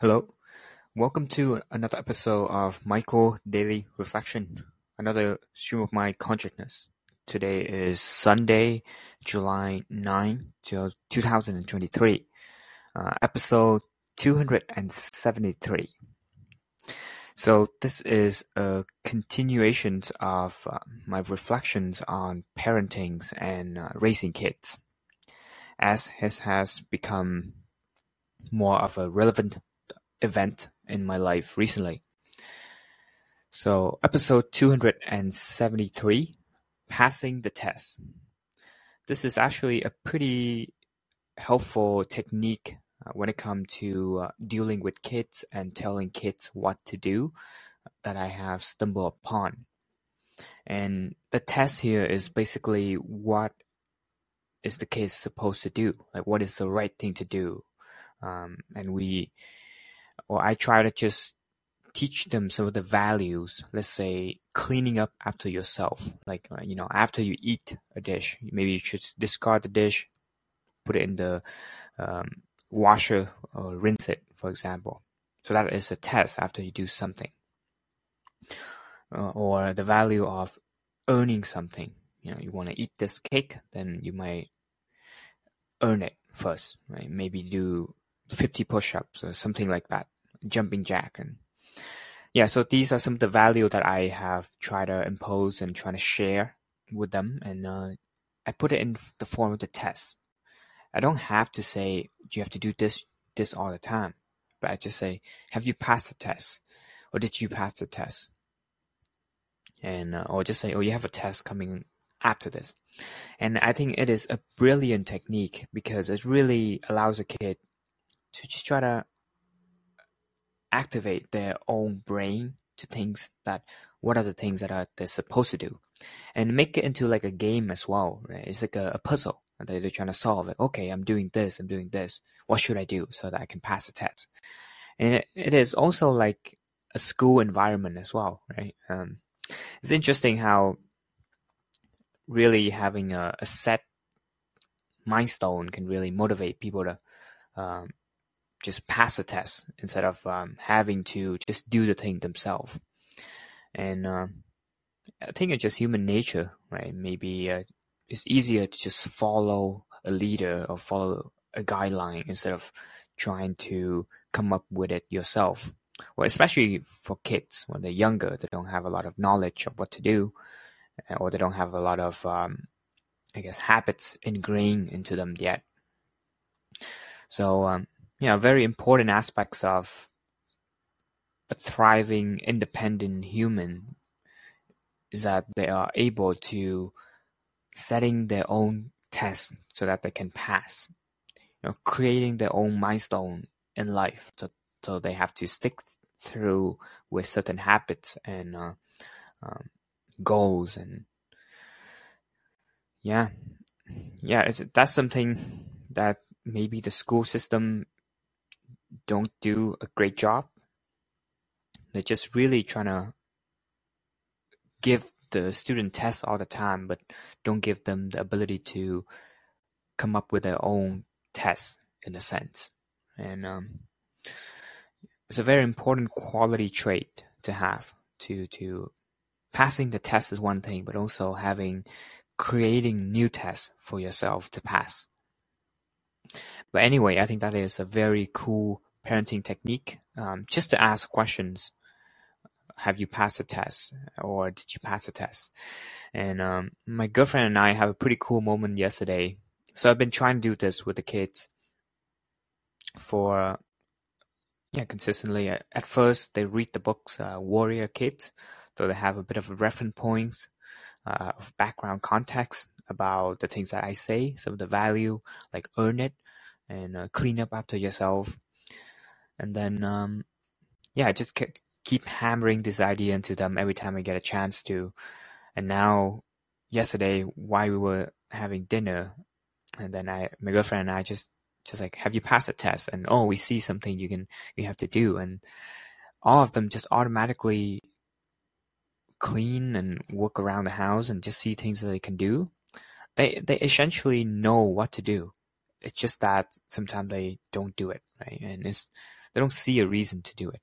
Hello, welcome to another episode of Michael Daily Reflection, another stream of my consciousness. Today is Sunday, July 9, 2023, uh, episode 273. So this is a continuation of uh, my reflections on parenting and uh, raising kids, as it has become more of a relevant event in my life recently. So, episode 273 Passing the Test. This is actually a pretty helpful technique uh, when it comes to uh, dealing with kids and telling kids what to do that I have stumbled upon. And the test here is basically what is the kid supposed to do? Like, what is the right thing to do? Um, and we or I try to just teach them some of the values. Let's say cleaning up after yourself. Like, uh, you know, after you eat a dish, maybe you should discard the dish, put it in the um, washer or rinse it, for example. So that is a test after you do something. Uh, or the value of earning something. You know, you want to eat this cake, then you might earn it first, right? Maybe do 50 push-ups or something like that jumping jack. And yeah so these are some of the value that i have tried to impose and trying to share with them. And uh, i put it in the form of the test. I don't have to say you have to do this this all the time? But i just say have you passed the test? Or did you pass the test? And uh, or just say oh you have a test coming after this. And i think it is a brilliant technique because it really allows a kid to just try to activate their own brain to things that what are the things that are they're supposed to do? And make it into like a game as well right? It's like a, a puzzle that they're trying to solve it okay i'm doing this i'm doing this. What should i do so that i can pass the test? And it, it is also like a school environment as well right? Um, it's interesting how really having a, a set milestone can really motivate people to um, just pass the test instead of um, having to just do the thing themselves. And uh, I think it's just human nature, right? Maybe uh, it's easier to just follow a leader or follow a guideline instead of trying to come up with it yourself. Well, especially for kids when they're younger, they don't have a lot of knowledge of what to do, or they don't have a lot of, um, I guess, habits ingrained into them yet. So um, you know, very important aspects of a thriving, independent human is that they are able to setting their own tests so that they can pass. You know, creating their own milestone in life. So, so they have to stick through with certain habits and uh, um, goals and yeah, yeah. It's, that's something that maybe the school system don't do a great job. They're just really trying to give the student tests all the time, but don't give them the ability to come up with their own tests in a sense. And um, it's a very important quality trait to have. To to passing the test is one thing, but also having creating new tests for yourself to pass. But anyway, I think that is a very cool parenting technique. Um, just to ask questions. Have you passed the test, or did you pass the test? And um, my girlfriend and I have a pretty cool moment yesterday. So I've been trying to do this with the kids for yeah consistently. At first, they read the books uh, Warrior Kids, so they have a bit of reference points uh, of background context about the things that I say, some of the value, like earn it and uh, clean up after yourself. And then, um, yeah, just keep hammering this idea into them every time I get a chance to. And now, yesterday, while we were having dinner, and then I, my girlfriend and I just, just like, have you passed the test? And oh, we see something you can, you have to do. And all of them just automatically clean and work around the house and just see things that they can do. They, they essentially know what to do it's just that sometimes they don't do it, right? And it's they don't see a reason to do it.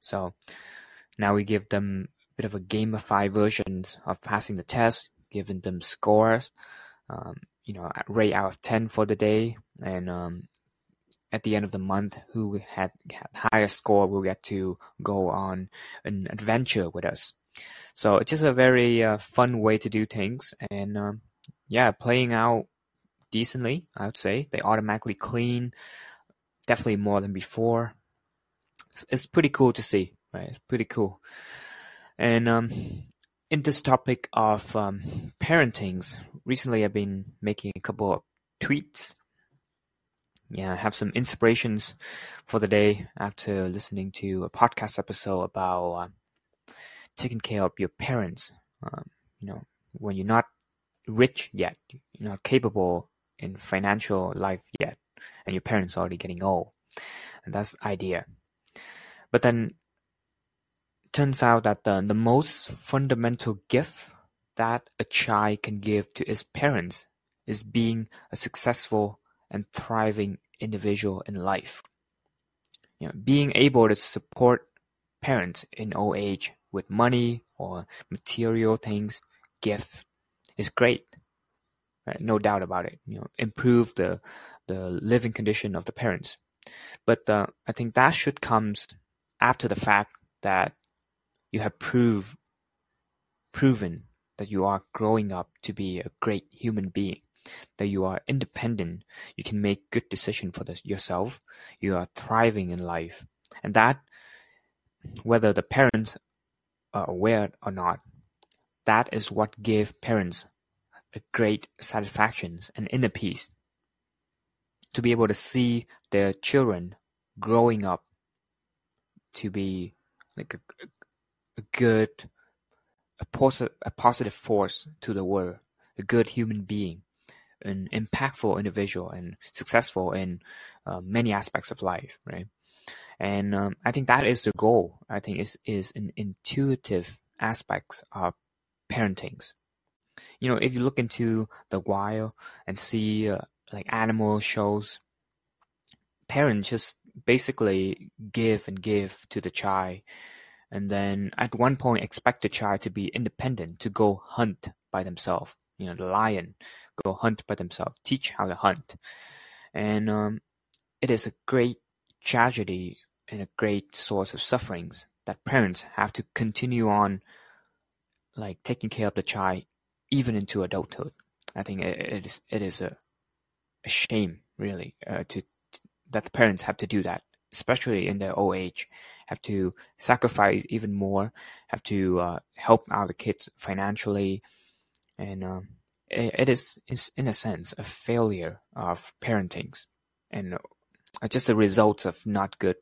So now we give them a bit of a gamified versions of passing the test, giving them scores, um, you know, rate out of 10 for the day. And um, at the end of the month, who had, had higher score will get to go on an adventure with us. So it's just a very uh, fun way to do things. And um, yeah, playing out decently, I would say. They automatically clean, definitely more than before. It's, it's pretty cool to see, right? It's pretty cool. And um, in this topic of um, parentings, recently I've been making a couple of tweets. Yeah, I have some inspirations for the day after listening to a podcast episode about uh, taking care of your parents. Um, you know, when you're not rich yet, you're not capable in financial life yet, and your parents are already getting old, and that's the idea. But then turns out that the, the most fundamental gift that a child can give to his parents is being a successful and thriving individual in life. You know, being able to support parents in old age with money or material things, gift is great. Right? No doubt about it. You know, improve the the living condition of the parents. But uh, I think that should comes after the fact that you have proved proven that you are growing up to be a great human being, that you are independent, you can make good decisions for this, yourself, you are thriving in life, and that whether the parents are aware or not, that is what gives parents a great satisfaction and inner peace. To be able to see their children growing up to be like a, a good a positive a positive force to the world a good human being an impactful individual and successful in uh, many aspects of life right? And um, i think that is the goal. I think is is an intuitive aspects of parentings you know if you look into the wild and see uh, like animal shows parents just basically give and give to the child. And then at one point expect the child to be independent to go hunt by themselves. You know the lion go hunt by themselves teach how to hunt. And um, it is a great tragedy and a great source of sufferings that parents have to continue on like taking care of the child even into adulthood. I think it, it is it is a, a shame really uh, to that the parents have to do that especially in their old age, have to sacrifice even more, have to uh, help out the kids financially, and um, it, it is, in a sense, a failure of parentings, and uh, just a result of not good,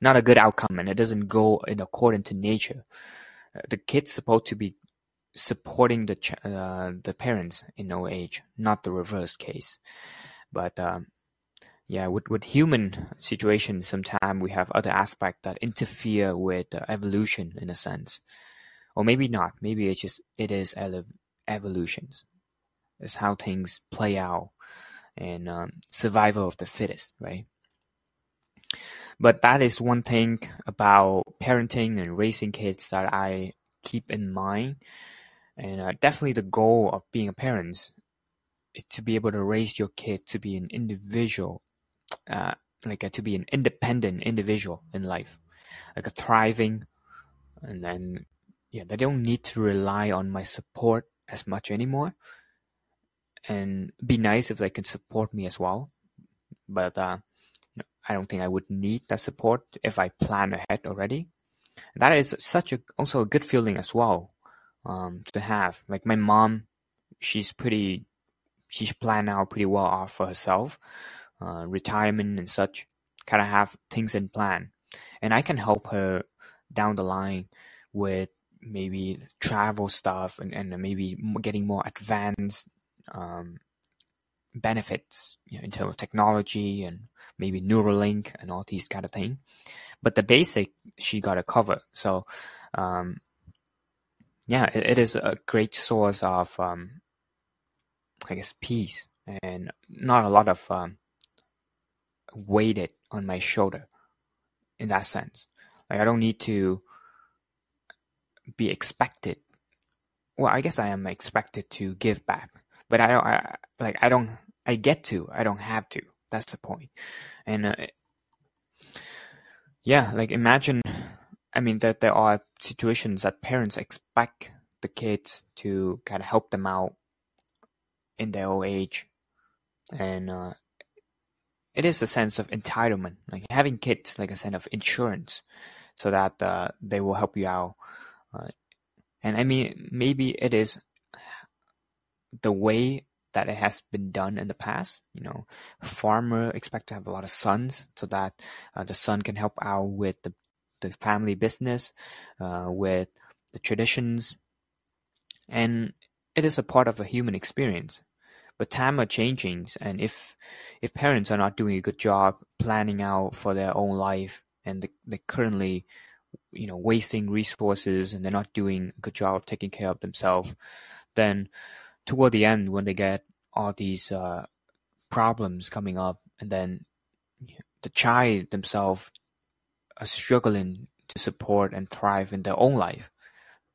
not a good outcome, and it doesn't go in accordance to nature. Uh, the kid's supposed to be supporting the ch- uh, the parents in old age, not the reverse case. But um, yeah, with with human situations, sometimes we have other aspects that interfere with uh, evolution in a sense, or maybe not. Maybe it's just it is ele- evolutions. It's how things play out, and um, survival of the fittest, right? But that is one thing about parenting and raising kids that I keep in mind, and uh, definitely the goal of being a parent is to be able to raise your kid to be an individual uh, like uh, to be an independent individual in life, like a thriving, and then yeah, they don't need to rely on my support as much anymore. And be nice if they can support me as well, but uh, I don't think I would need that support if I plan ahead already. That is such a also a good feeling as well um, to have. Like my mom, she's pretty, she's planned out pretty well off for herself uh, retirement and such, kind of have things in plan, and I can help her down the line with maybe travel stuff and, and maybe getting more advanced um, benefits you know, in terms of technology and maybe Neuralink and all these kind of thing. But the basic she got to cover. So, um, yeah, it, it is a great source of, um, I guess, peace and not a lot of um, weighted on my shoulder in that sense. Like I don't need to be expected. Well, I guess I am expected to give back, but I don't. I, like I don't. I get to. I don't have to. That's the point. And uh, yeah, like imagine. I mean that there are situations that parents expect the kids to kind of help them out in their old age, and uh, it is a sense of entitlement, like having kids, like a sense of insurance, so that uh, they will help you out. Uh, and I mean, maybe it is the way that it has been done in the past. You know, farmer expect to have a lot of sons so that uh, the son can help out with the the family business, uh, with the traditions, and it is a part of a human experience. But time are changing, and if if parents are not doing a good job planning out for their own life, and they, they currently, you know, wasting resources, and they're not doing a good job of taking care of themselves, then toward the end, when they get all these uh, problems coming up, and then the child themselves are struggling to support and thrive in their own life,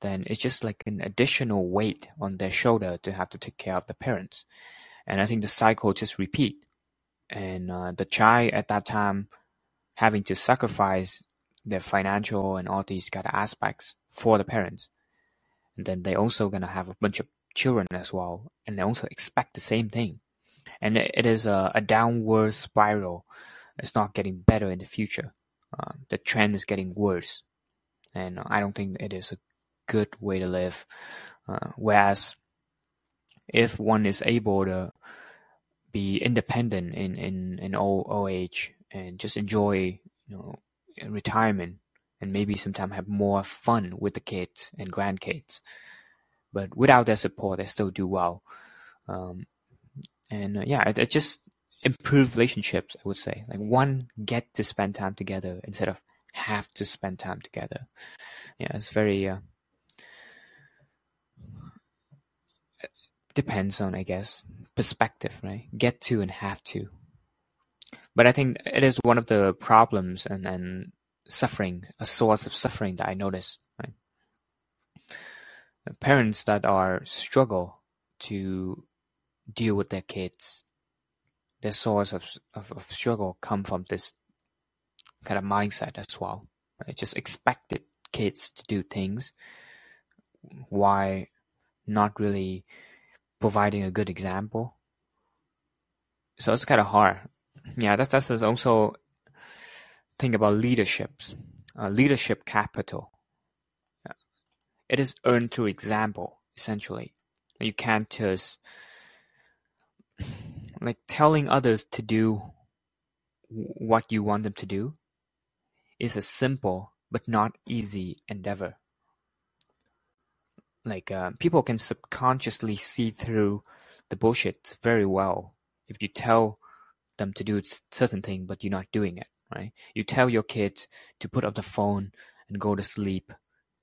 then it's just like an additional weight on their shoulder to have to take care of the parents. And I think the cycle just repeat. And uh, the child at that time having to sacrifice their financial and all these kind of aspects for the parents. And then they also gonna have a bunch of children as well, and they also expect the same thing. And it, is a, a, downward spiral. It's not getting better in the future. Uh, the trend is getting worse, and I don't think it is a good way to live. Uh, whereas, if one is able to be independent in in in old, old age and just enjoy you know retirement and maybe sometimes have more fun with the kids and grandkids, but without their support, they still do well. Um, and uh, yeah, it, it just improve relationships. I would say like one get to spend time together instead of have to spend time together. Yeah, it's very uh, depends on I guess perspective, right? Get to and have to. But I think it is one of the problems and, and suffering, a source of suffering that I notice. Right? Parents that are struggle to deal with their kids, their source of, of, of struggle come from this kind of mindset as well. Right? Just expected kids to do things. Why not really providing a good example. So it's kind of hard. Yeah, that's that's also think about leaderships, uh, leadership capital. Yeah. It is earned through example, essentially. You can't just like telling others to do what you want them to do is a simple but not easy endeavor. Like uh, people can subconsciously see through the bullshit very well if you tell them to do a certain thing but you're not doing it right? You tell your kids to put up the phone and go to sleep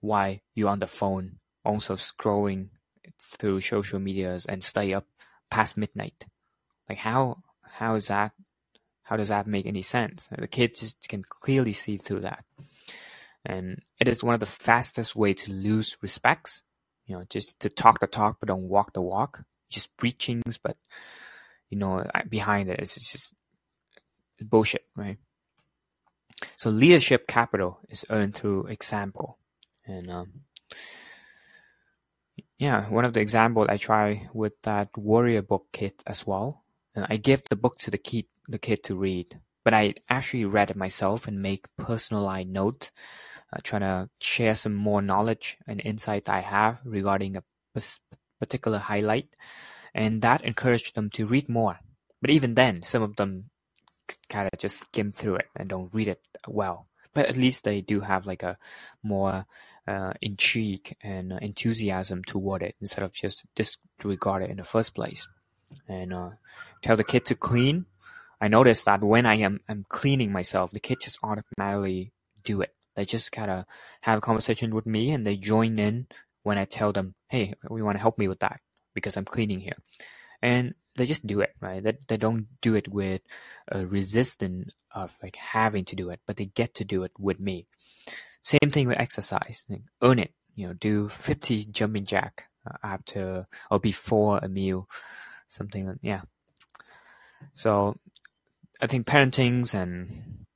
while you're on the phone also scrolling through social medias and stay up past midnight like how how is that how does that make any sense the kids just can clearly see through that and it is one of the fastest way to lose respects you know, just to talk the talk but don't walk the walk. Just preachings, but you know, behind it, it's just bullshit, right? So leadership capital is earned through example, and um, yeah, one of the examples I try with that warrior book kit as well. I give the book to the kid, the kid to read, but I actually read it myself and make personalized notes uh, trying to share some more knowledge and insight I have regarding a particular highlight, and that encouraged them to read more. But even then, some of them kind of just skim through it and don't read it well. But at least they do have like a more uh, intrigue and enthusiasm toward it instead of just disregard it in the first place. And uh, tell the kid to clean. I noticed that when I am I'm cleaning myself, the kid just automatically do it. They just kind of have a conversation with me and they join in when I tell them, hey, we want to help me with that because I'm cleaning here. And they just do it, right? They they don't do it with a resistance of like having to do it, but they get to do it with me. Same thing with exercise. Like, earn it. You know, do 50 jumping jack uh, after or before a meal, something. Yeah. So I think parentings and